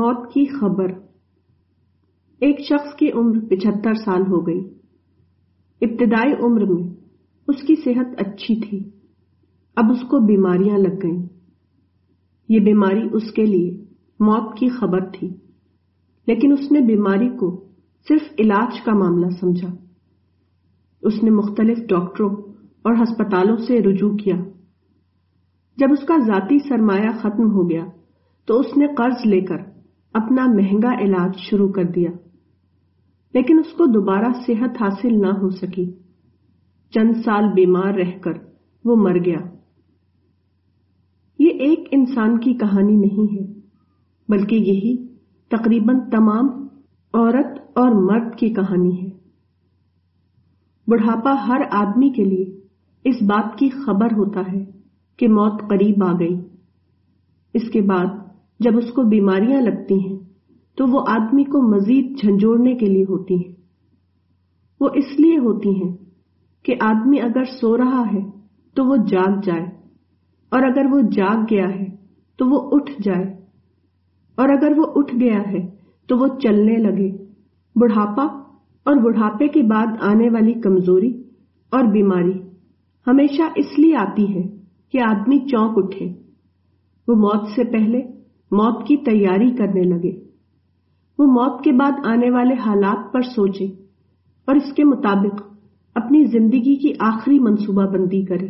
موت کی خبر۔ ایک شخص کی عمر پچہتر سال ہو گئی۔ ابتدائی عمر میں اس کی صحت اچھی تھی۔ اب اس کو بیماریاں لگ گئیں۔ یہ بیماری اس کے لیے موت کی خبر تھی۔ لیکن اس نے بیماری کو صرف علاج کا معاملہ سمجھا۔ اس نے مختلف ڈاکٹروں اور ہسپتالوں سے رجوع کیا۔ جب اس کا ذاتی سرمایہ ختم ہو گیا تو اس نے قرض لے کر اپنا مہنگا علاج شروع کر دیا۔ لیکن اس کو دوبارہ صحت حاصل نہ ہو سکی۔ چند سال بیمار رہ کر وہ مر گیا۔ یہ ایک انسان کی کہانی نہیں ہے، بلکہ یہی تقریباً تمام عورت اور مرد کی کہانی ہے۔ بڑھاپا ہر آدمی کے لیے اس بات کی خبر ہوتا ہے کہ موت قریب آ گئی۔ اس کے بعد جب اس کو بیماریاں لگتی ہیں، تو وہ آدمی کو مزید جھنجھوڑنے کے لیے ہوتی ہیں۔ وہ اس لیے ہوتی ہیں کہ آدمی اگر سو رہا ہے تو وہ جاگ جائے، اور اگر وہ جاگ گیا ہے تو وہ اٹھ جائے، اور اگر وہ اٹھ گیا ہے تو وہ چلنے لگے۔ بڑھاپا اور بڑھاپے کے بعد آنے والی کمزوری اور بیماری ہمیشہ اس لیے آتی ہے کہ آدمی چونک اٹھے۔ وہ موت سے پہلے موت کی تیاری کرنے لگے۔ وہ موت کے بعد آنے والے حالات پر سوچے اور اس کے مطابق اپنی زندگی کی آخری منصوبہ بندی کرے۔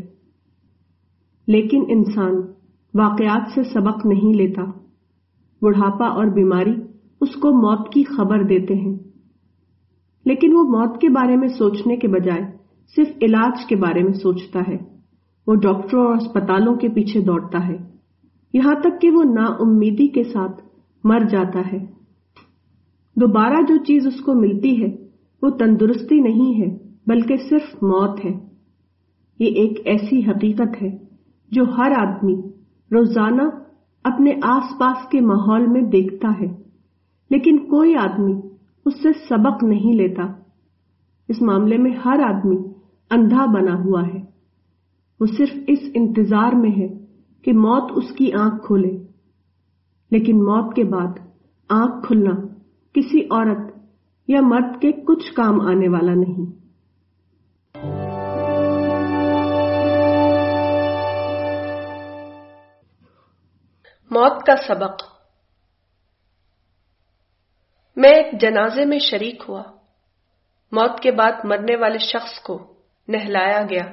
لیکن انسان واقعات سے سبق نہیں لیتا۔ بڑھاپا اور بیماری اس کو موت کی خبر دیتے ہیں۔ لیکن وہ موت کے بارے میں سوچنے کے بجائے صرف علاج کے بارے میں سوچتا ہے۔ وہ ڈاکٹروں اور اسپتالوں کے پیچھے دوڑتا ہے۔ یہاں تک کہ وہ نا امیدی کے ساتھ مر جاتا ہے۔ دوبارہ جو چیز اس کو ملتی ہے، وہ تندرستی نہیں ہے، بلکہ صرف موت ہے۔ یہ ایک ایسی حقیقت ہے جو ہر آدمی روزانہ اپنے آس پاس کے ماحول میں دیکھتا ہے۔ لیکن کوئی آدمی اس سے سبق نہیں لیتا۔ اس معاملے میں ہر آدمی اندھا بنا ہوا ہے۔ وہ صرف اس انتظار میں ہے کہ موت اس کی آنکھ کھولے۔ لیکن موت کے بعد آنکھ کھلنا کسی عورت یا مرد کے کچھ کام آنے والا نہیں۔ موت کا سبق۔ میں ایک جنازے میں شریک ہوا۔ موت کے بعد مرنے والے شخص کو نہلایا گیا۔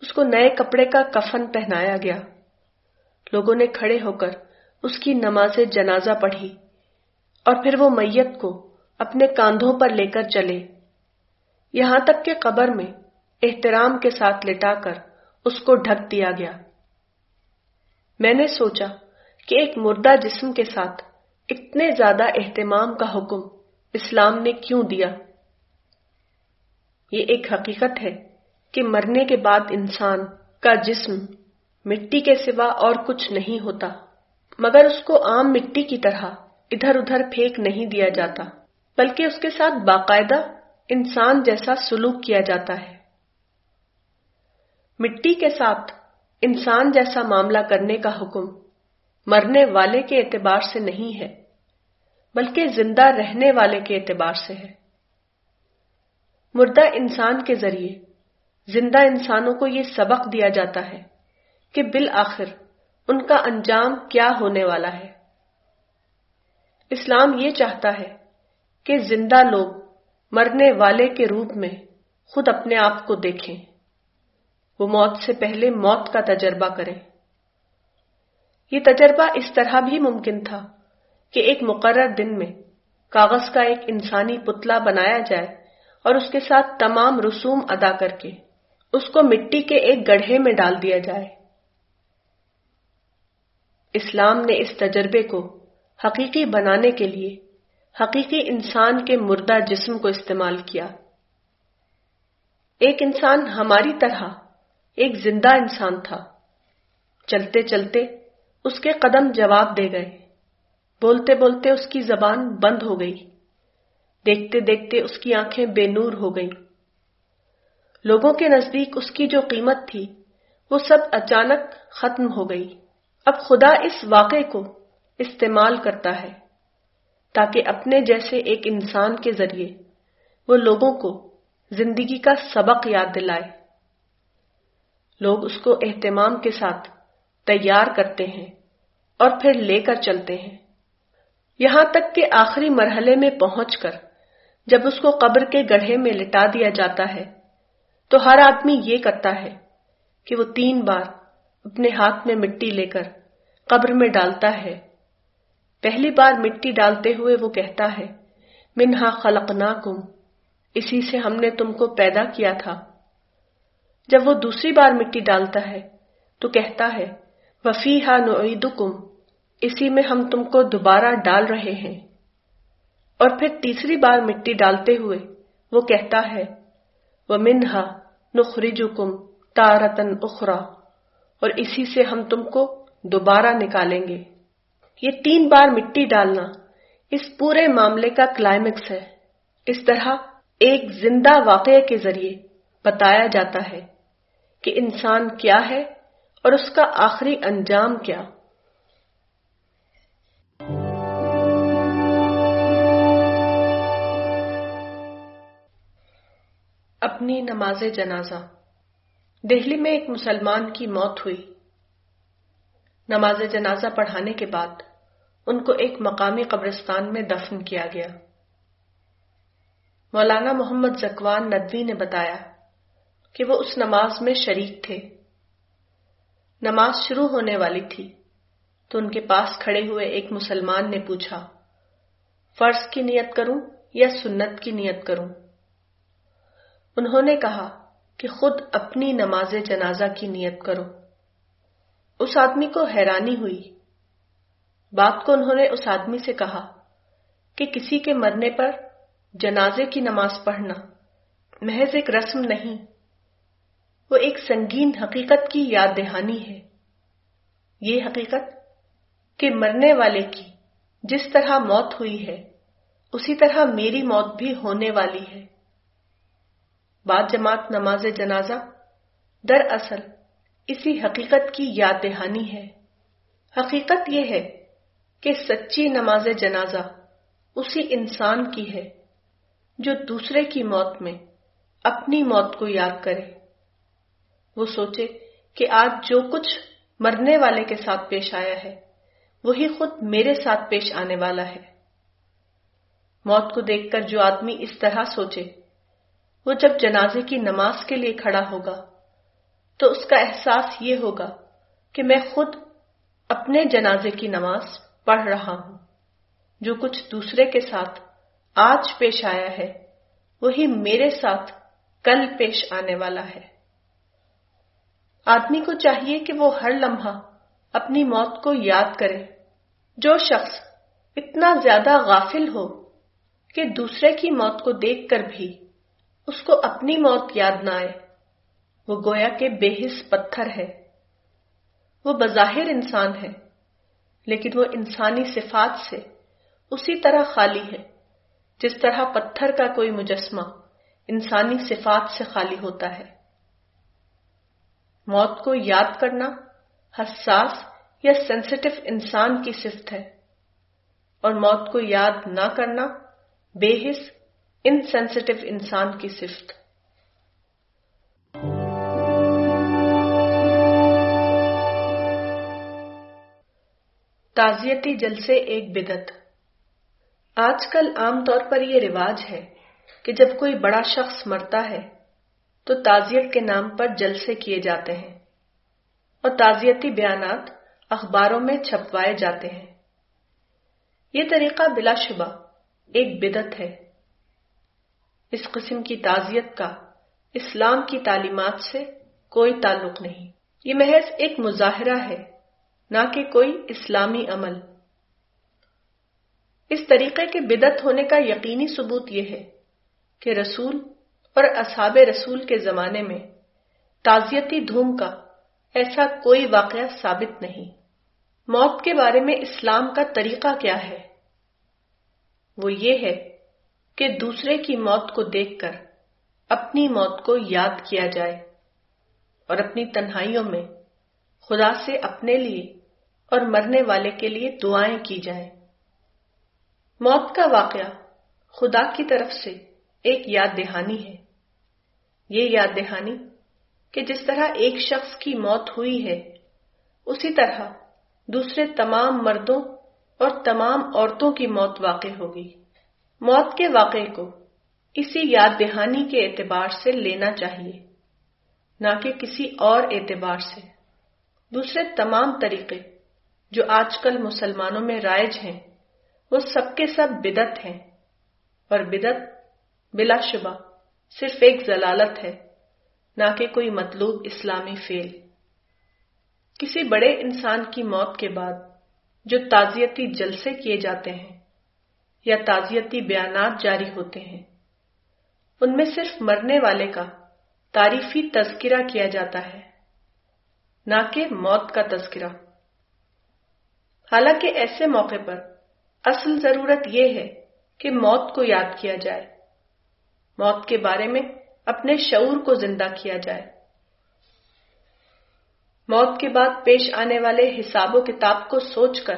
اس کو نئے کپڑے کا کفن پہنایا گیا۔ لوگوں نے کھڑے ہو کر اس کی نماز جنازہ پڑھی اور پھر وہ میت کو اپنے کاندھوں پر لے کر چلے۔ یہاں تک کہ قبر میں احترام کے ساتھ لٹا کر اس کو ڈھک دیا گیا۔ میں نے سوچا کہ ایک مردہ جسم کے ساتھ اتنے زیادہ اہتمام کا حکم اسلام نے کیوں دیا؟ یہ ایک حقیقت ہے کہ مرنے کے بعد انسان کا جسم مٹی کے سوا اور کچھ نہیں ہوتا، مگر اس کو عام مٹی کی طرح ادھر ادھر پھینک نہیں دیا جاتا، بلکہ اس کے ساتھ باقاعدہ انسان جیسا سلوک کیا جاتا ہے۔ مٹی کے ساتھ انسان جیسا معاملہ کرنے کا حکم مرنے والے کے اعتبار سے نہیں ہے، بلکہ زندہ رہنے والے کے اعتبار سے ہے۔ مردہ انسان کے ذریعے زندہ انسانوں کو یہ سبق دیا جاتا ہے۔ کہ بالآخر ان کا انجام کیا ہونے والا ہے۔ اسلام یہ چاہتا ہے کہ زندہ لوگ مرنے والے کے روپ میں خود اپنے آپ کو دیکھیں۔ وہ موت سے پہلے موت کا تجربہ کریں۔ یہ تجربہ اس طرح بھی ممکن تھا کہ ایک مقرر دن میں کاغذ کا ایک انسانی پتلا بنایا جائے اور اس کے ساتھ تمام رسوم ادا کر کے اس کو مٹی کے ایک گڑھے میں ڈال دیا جائے۔ اسلام نے اس تجربے کو حقیقی بنانے کے لیے حقیقی انسان کے مردہ جسم کو استعمال کیا۔ ایک انسان ہماری طرح ایک زندہ انسان تھا۔ چلتے چلتے اس کے قدم جواب دے گئے۔ بولتے بولتے اس کی زبان بند ہو گئی۔ دیکھتے دیکھتے اس کی آنکھیں بے نور ہو گئیں۔ لوگوں کے نزدیک اس کی جو قیمت تھی وہ سب اچانک ختم ہو گئی۔ اب خدا اس واقعے کو استعمال کرتا ہے تاکہ اپنے جیسے ایک انسان کے ذریعے وہ لوگوں کو زندگی کا سبق یاد دلائے۔ لوگ اس کو اہتمام کے ساتھ تیار کرتے ہیں اور پھر لے کر چلتے ہیں۔ یہاں تک کہ آخری مرحلے میں پہنچ کر جب اس کو قبر کے گڑھے میں لٹا دیا جاتا ہے تو ہر آدمی یہ کرتا ہے کہ وہ تین بار اپنے ہاتھ میں مٹی لے کر قبر میں ڈالتا ہے۔ پہلی بار مٹی ڈالتے ہوئے وہ کہتا ہے، منہا خلقناکم، اسی سے ہم نے تم کو پیدا کیا تھا۔ جب وہ دوسری بار مٹی ڈالتا ہے، تو کہتا ہے وفی ہا اسی میں ہم تم کو دوبارہ ڈال رہے ہیں۔ اور پھر تیسری بار مٹی ڈالتے ہوئے وہ کہتا ہے وہ منہا نخرجکم تارتن اخرا اور اسی سے ہم تم کو دوبارہ نکالیں گے۔ یہ تین بار مٹی ڈالنا اس پورے معاملے کا کلائمیکس ہے۔ اس طرح ایک زندہ واقعے کے ذریعے بتایا جاتا ہے کہ انسان کیا ہے اور اس کا آخری انجام کیا۔ اپنی نماز جنازہ۔ دہلی میں ایک مسلمان کی موت ہوئی۔ نماز جنازہ پڑھانے کے بعد ان کو ایک مقامی قبرستان میں دفن کیا گیا۔ مولانا محمد زکوان ندوی نے بتایا کہ وہ اس نماز میں شریک تھے۔ نماز شروع ہونے والی تھی تو ان کے پاس کھڑے ہوئے ایک مسلمان نے پوچھا، فرض کی نیت کروں یا سنت کی نیت کروں؟ انہوں نے کہا کہ خود اپنی نماز جنازہ کی نیت کرو۔ اس آدمی کو حیرانی ہوئی۔ بات کو انہوں نے اس آدمی سے کہا کہ کسی کے مرنے پر جنازے کی نماز پڑھنا محض ایک رسم نہیں، وہ ایک سنگین حقیقت کی یاد دہانی ہے۔ یہ حقیقت کہ مرنے والے کی جس طرح موت ہوئی ہے، اسی طرح میری موت بھی ہونے والی ہے۔ بعد جماعت نماز جنازہ۔ دراصل اسی حقیقت کی یاد دہانی ہے۔ حقیقت یہ ہے کہ سچی نماز جنازہ اسی انسان کی ہے جو دوسرے کی موت میں اپنی موت کو یاد کرے۔ وہ سوچے کہ آج جو کچھ مرنے والے کے ساتھ پیش آیا ہے، وہی خود میرے ساتھ پیش آنے والا ہے۔ موت کو دیکھ کر جو آدمی اس طرح سوچے وہ جب جنازے کی نماز کے لیے کھڑا ہوگا، تو اس کا احساس یہ ہوگا کہ میں خود اپنے جنازے کی نماز پڑھ رہا ہوں۔ جو کچھ دوسرے کے ساتھ آج پیش آیا ہے، وہی میرے ساتھ کل پیش آنے والا ہے۔ آدمی کو چاہیے کہ وہ ہر لمحہ اپنی موت کو یاد کرے۔ جو شخص اتنا زیادہ غافل ہو کہ دوسرے کی موت کو دیکھ کر بھی اس کو اپنی موت یاد نہ آئے۔ وہ گویا کے بے حص پتھر ہے۔ وہ بظاہر انسان ہے، لیکن وہ انسانی صفات سے اسی طرح خالی ہے۔ جس طرح پتھر کا کوئی مجسمہ انسانی صفات سے خالی ہوتا ہے۔ موت کو یاد کرنا حساس یا سینسٹو انسان کی صفت ہے۔ اور موت کو یاد نہ کرنا بے حص انسینسٹو انسان کی صفت تعزیتی جلسے ایک بدت آج کل عام طور پر یہ رواج ہے کہ جب کوئی بڑا شخص مرتا ہے تو تعزیت کے نام پر جلسے کیے جاتے ہیں اور تعزیتی بیانات اخباروں میں چھپوائے جاتے ہیں یہ طریقہ بلا شبہ ایک بدت ہے اس قسم کی تعزیت کا، اسلام کی تعلیمات سے کوئی تعلق نہیں۔ یہ محض ایک مظاہرہ ہے، نہ کہ کوئی اسلامی عمل۔ اس طریقے کے بدت ہونے کا یقینی ثبوت یہ ہے کہ رسول اور اصحاب رسول کے زمانے میں تعزیتی دھوم کا ایسا کوئی واقعہ ثابت نہیں۔ موت کے بارے میں اسلام کا طریقہ کیا ہے؟ وہ یہ ہے کہ دوسرے کی موت کو دیکھ کر اپنی موت کو یاد کیا جائے اور اپنی تنہائیوں میں خدا سے اپنے لیے اور مرنے والے کے لیے دعائیں کی جائیں۔ موت کا واقعہ خدا کی طرف سے ایک یاد دہانی ہے۔ یہ یاد دہانی کہ جس طرح ایک شخص کی موت ہوئی ہے، اسی طرح دوسرے تمام مردوں اور تمام عورتوں کی موت واقع ہوگی موت کے واقعے کو اسی یاد دہانی کے اعتبار سے لینا چاہیے، نہ کہ کسی اور اعتبار سے۔ دوسرے تمام طریقے جو آج کل مسلمانوں میں رائج ہیں، وہ سب کے سب بدت ہیں۔ اور بدت بلا شبہ صرف ایک ضلالت ہے، نہ کہ کوئی مطلوب اسلامی فیل کسی بڑے انسان کی موت کے بعد جو تعزیتی جلسے کیے جاتے ہیں یا تعزیتی بیانات جاری ہوتے ہیں۔ ان میں صرف مرنے والے کا تعریفی تذکرہ کیا جاتا ہے، نہ کہ موت کا تذکرہ۔ حالانکہ ایسے موقع پر اصل ضرورت یہ ہے کہ موت کو یاد کیا جائے۔ موت کے بارے میں اپنے شعور کو زندہ کیا جائے۔ موت کے بعد پیش آنے والے حساب و کتاب کو سوچ کر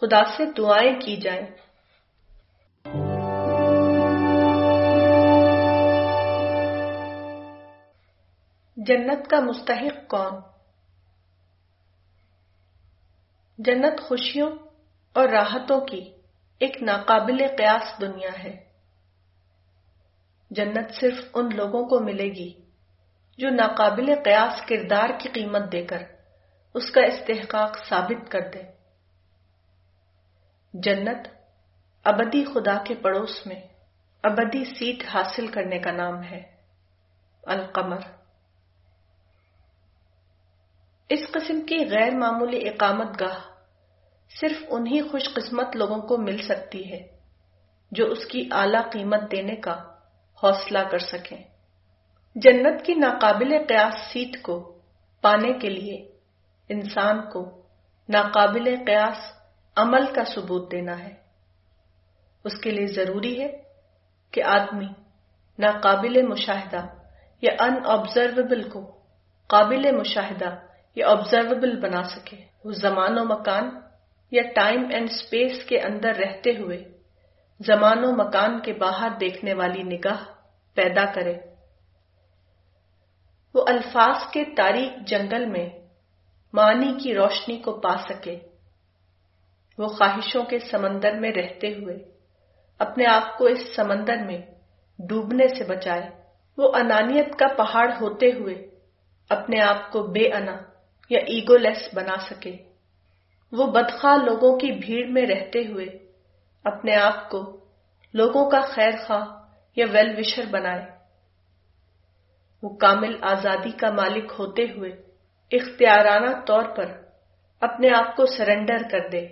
خدا سے دعائیں کی جائیں۔ جنت کا مستحق کون؟ جنت خوشیوں اور راحتوں کی ایک ناقابل قیاس دنیا ہے۔ جنت صرف ان لوگوں کو ملے گی جو ناقابل قیاس کردار کی قیمت دے کر اس کا استحقاق ثابت کر دے۔ جنت ابدی خدا کے پڑوس میں ابدی سیٹ حاصل کرنے کا نام ہے۔ القمر۔ اس قسم کی غیر معمولی اقامت گاہ صرف انہی خوش قسمت لوگوں کو مل سکتی ہے جو اس کی اعلی قیمت دینے کا حوصلہ کر سکیں۔ جنت کی ناقابل قیاس سیٹ کو پانے کے لیے انسان کو ناقابل قیاس عمل کا ثبوت دینا ہے۔ اس کے لیے ضروری ہے کہ آدمی ناقابل مشاہدہ یا ان آبزرویبل کو قابل مشاہدہ یا آبزرویبل بنا سکے۔ وہ زمان و مکان یا ٹائم اینڈ اسپیس کے اندر رہتے ہوئے زمان و مکان کے باہر دیکھنے والی نگاہ پیدا کرے۔ وہ الفاظ کے تاریخ جنگل میں معنی کی روشنی کو پا سکے۔ وہ خواہشوں کے سمندر میں رہتے ہوئے اپنے آپ کو اس سمندر میں ڈوبنے سے بچائے۔ وہ انانیت کا پہاڑ ہوتے ہوئے اپنے آپ کو بے انا یا ایگو لیس بنا سکے۔ وہ بدخواہ لوگوں کی بھیڑ میں رہتے ہوئے اپنے آپ کو لوگوں کا خیر خواہ یا ویل وشر بنائے۔ وہ کامل آزادی کا مالک ہوتے ہوئے اختیارانہ طور پر اپنے آپ کو سرنڈر کر دے۔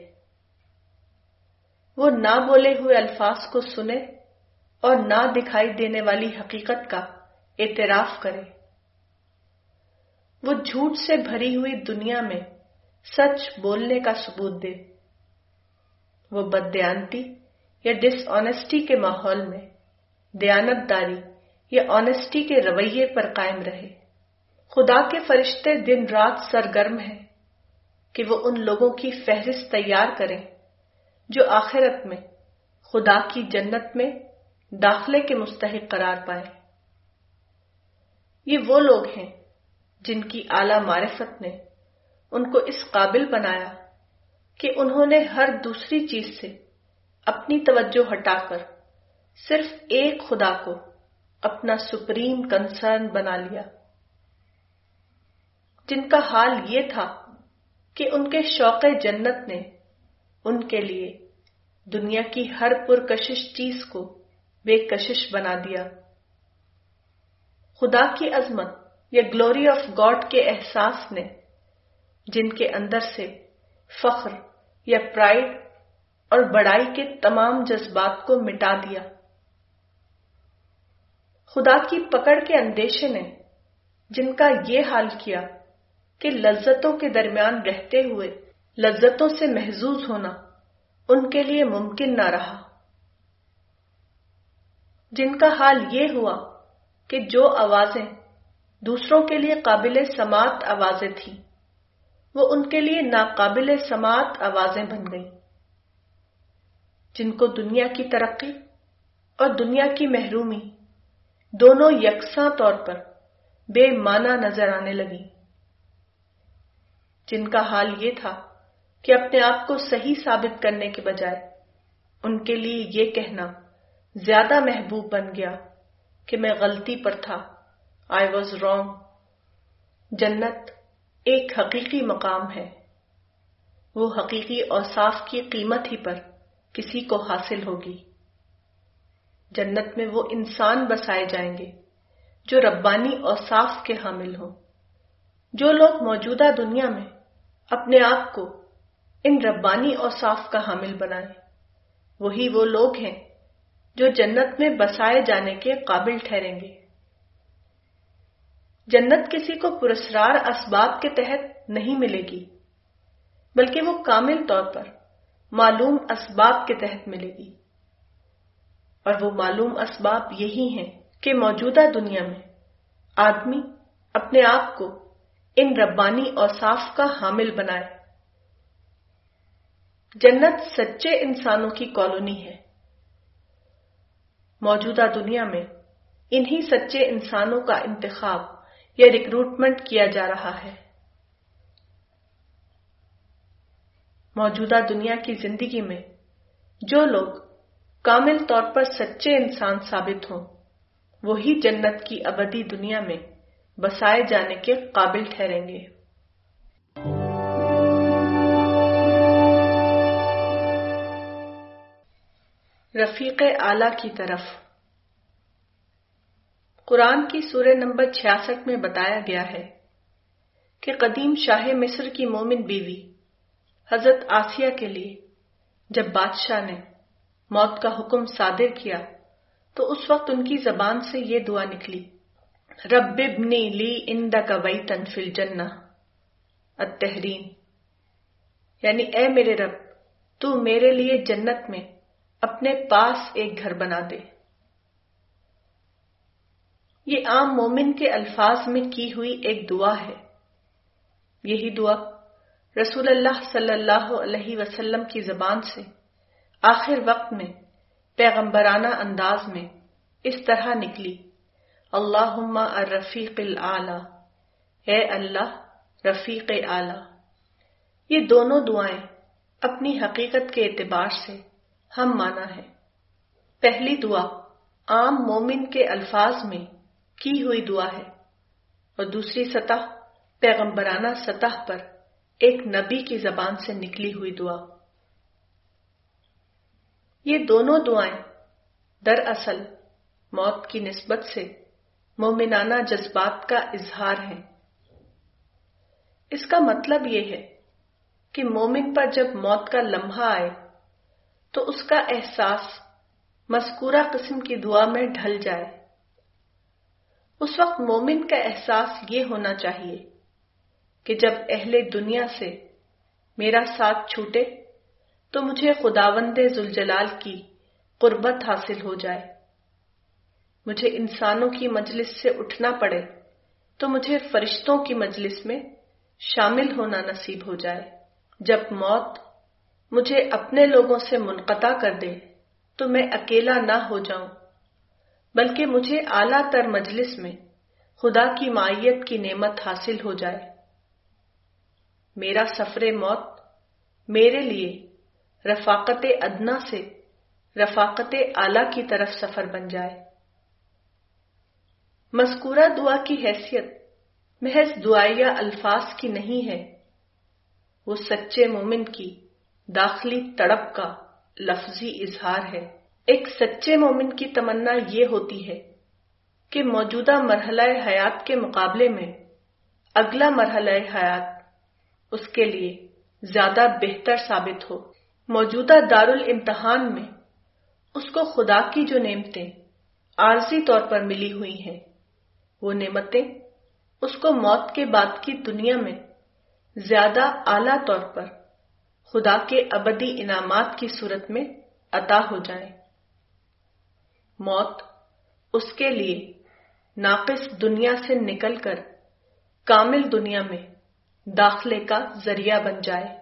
وہ نہ بولے ہوئے الفاظ کو سنے اور نہ دکھائی دینے والی حقیقت کا اعتراف کرے۔ وہ جھوٹ سے بھری ہوئی دنیا میں سچ بولنے کا ثبوت دے۔ وہ بدیانتی یا ڈس آنےسٹی کے ماحول میں دیانت داری یا آنےسٹی کے رویے پر قائم رہے۔ خدا کے فرشتے دن رات سرگرم ہیں کہ وہ ان لوگوں کی فہرست تیار کریں جو آخرت میں خدا کی جنت میں داخلے کے مستحق قرار پائے یہ وہ لوگ ہیں جن کی اعلی معرفت نے ان کو اس قابل بنایا کہ انہوں نے ہر دوسری چیز سے اپنی توجہ ہٹا کر صرف ایک خدا کو اپنا سپریم کنسرن بنا لیا۔ جن کا حال یہ تھا کہ ان کے شوق جنت نے ان کے لیے دنیا کی ہر پرکشش چیز کو بے کشش بنا دیا۔ خدا کی عظمت یا گلوری آف گاڈ کے احساس نے جن کے اندر سے فخر یا پرائڈ اور بڑائی کے تمام جذبات کو مٹا دیا۔ خدا کی پکڑ کے اندیشے نے جن کا یہ حال کیا کہ لذتوں کے درمیان رہتے ہوئے لذتوں سے محظوظ ہونا ان کے لیے ممکن نہ رہا۔ جن کا حال یہ ہوا کہ جو آوازیں دوسروں کے لیے قابل سماعت آوازیں تھیں۔ وہ ان کے لیے ناقابل سماعت آوازیں بن گئیں۔ جن کو دنیا کی ترقی اور دنیا کی محرومی دونوں یکساں طور پر بے معنی نظر آنے لگی جن کا حال یہ تھا کہ اپنے آپ کو صحیح ثابت کرنے کے بجائے ان کے لیے یہ کہنا زیادہ محبوب بن گیا کہ میں غلطی پر تھا۔ I was wrong. جنت ایک حقیقی مقام ہے۔ وہ حقیقی اوصاف کی قیمت ہی پر کسی کو حاصل ہوگی۔ جنت میں وہ انسان بسائے جائیں گے جو ربانی اوصاف کے حامل ہوں۔ جو لوگ موجودہ دنیا میں اپنے آپ کو ان ربانی اوصاف کا حامل بنائیں، وہی وہ لوگ ہیں جو جنت میں بسائے جانے کے قابل ٹھہریں گے۔ جنت کسی کو پرسرار اسباب کے تحت نہیں ملے گی، بلکہ وہ کامل طور پر معلوم اسباب کے تحت ملے گی۔ اور وہ معلوم اسباب یہی ہیں کہ موجودہ دنیا میں آدمی اپنے آپ کو ان ربانی اوصاف کا حامل بنائے۔ جنت سچے انسانوں کی کالونی ہے۔ موجودہ دنیا میں انہی سچے انسانوں کا انتخاب یا ریکروٹمنٹ کیا جا رہا ہے۔ موجودہ دنیا کی زندگی میں جو لوگ کامل طور پر سچے انسان ثابت ہوں، وہی جنت کی ابدی دنیا میں بسائے جانے کے قابل ٹھہریں گے۔ رفیق اعلی کی طرف قرآن کی سورہ نمبر چھیاسٹھ میں بتایا گیا ہے کہ قدیم شاہ مصر کی مومن بیوی حضرت آسیہ کے لیے جب بادشاہ نے موت کا حکم صادر کیا تو اس وقت ان کی زبان سے یہ دعا نکلی، رب ابنی لی اند کا وئی تنفل جنا التحرین یعنی اے میرے رب، تو میرے لیے جنت میں اپنے پاس ایک گھر بنا دے۔ یہ عام مومن کے الفاظ میں کی ہوئی ایک دعا ہے۔ یہی دعا رسول اللہ صلی اللہ علیہ وسلم کی زبان سے آخر وقت میں پیغمبرانہ انداز میں اس طرح نکلی۔ اللہ الرفیق العلی اے اللہ، رفیق اعلی۔ یہ دونوں دعائیں اپنی حقیقت کے اعتبار سے ہم مانا ہے۔ پہلی دعا عام مومن کے الفاظ میں کی ہوئی دعا ہے؟ اور دوسری سطح، پیغمبرانہ سطح پر ایک نبی کی زبان سے نکلی ہوئی دعا۔ یہ دونوں دعائیں دراصل موت کی نسبت سے مومنانہ جذبات کا اظہار ہے اس کا مطلب یہ ہے کہ مومن پر جب موت کا لمحہ آئے، تو اس کا احساس مذکورہ قسم کی دعا میں ڈھل جائے۔ اس وقت مومن کا احساس یہ ہونا چاہیے کہ جب اہل دنیا سے میرا ساتھ چھوٹے تو مجھے خداوند زلجلال کی قربت حاصل ہو جائے۔ مجھے انسانوں کی مجلس سے اٹھنا پڑے تو مجھے فرشتوں کی مجلس میں شامل ہونا نصیب ہو جائے۔ جب موت مجھے اپنے لوگوں سے منقطع کر دے تو میں اکیلا نہ ہو جاؤں۔ بلکہ مجھے اعلی تر مجلس میں خدا کی مائیت کی نعمت حاصل ہو جائے۔ میرا سفر موت میرے لیے رفاقت ادنا سے رفاقت اعلی کی طرف سفر بن جائے۔ مذکورہ دعا کی حیثیت محض دعائیہ الفاظ کی نہیں ہے، وہ سچے مومن کی داخلی تڑپ کا لفظی اظہار ہے۔ ایک سچے مومن کی تمنا یہ ہوتی ہے کہ موجودہ مرحلہ حیات کے مقابلے میں اگلا مرحلہ حیات اس کے لیے زیادہ بہتر ثابت ہو۔ موجودہ دار الامتحان میں اس کو خدا کی جو نعمتیں عارضی طور پر ملی ہوئی ہیں، وہ نعمتیں اس کو موت کے بعد کی دنیا میں زیادہ اعلی طور پر خدا کے ابدی انعامات کی صورت میں عطا ہو جائیں۔ موت اس کے لیے ناقص دنیا سے نکل کر کامل دنیا میں داخلے کا ذریعہ بن جائے۔